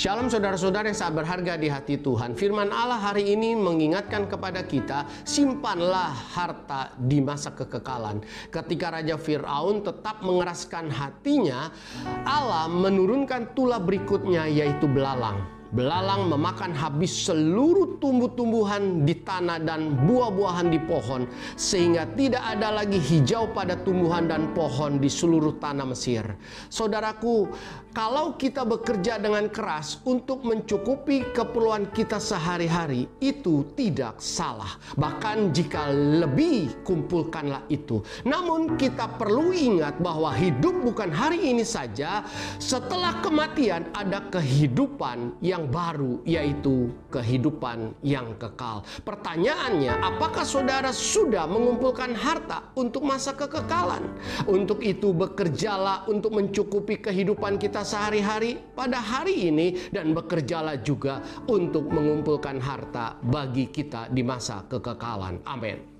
Shalom saudara-saudara yang sangat berharga di hati Tuhan. Firman Allah hari ini mengingatkan kepada kita, simpanlah harta di masa kekekalan. Ketika Raja Fir'aun tetap mengeraskan hatinya, Allah menurunkan tulah berikutnya yaitu belalang. Belalang memakan habis seluruh tumbuh-tumbuhan di tanah dan buah-buahan di pohon, sehingga tidak ada lagi hijau pada tumbuhan dan pohon di seluruh tanah Mesir. Saudaraku, kalau kita bekerja dengan keras untuk mencukupi keperluan kita sehari-hari, itu tidak salah. Bahkan jika lebih, kumpulkanlah itu. Namun, kita perlu ingat bahwa hidup bukan hari ini saja. Setelah kematian, ada kehidupan yang yang baru, yaitu kehidupan yang kekal. Pertanyaannya, apakah saudara sudah mengumpulkan harta untuk masa kekekalan? Untuk itu, bekerjalah untuk mencukupi kehidupan kita sehari-hari pada hari ini, dan bekerjalah juga untuk mengumpulkan harta bagi kita di masa kekekalan. Amin.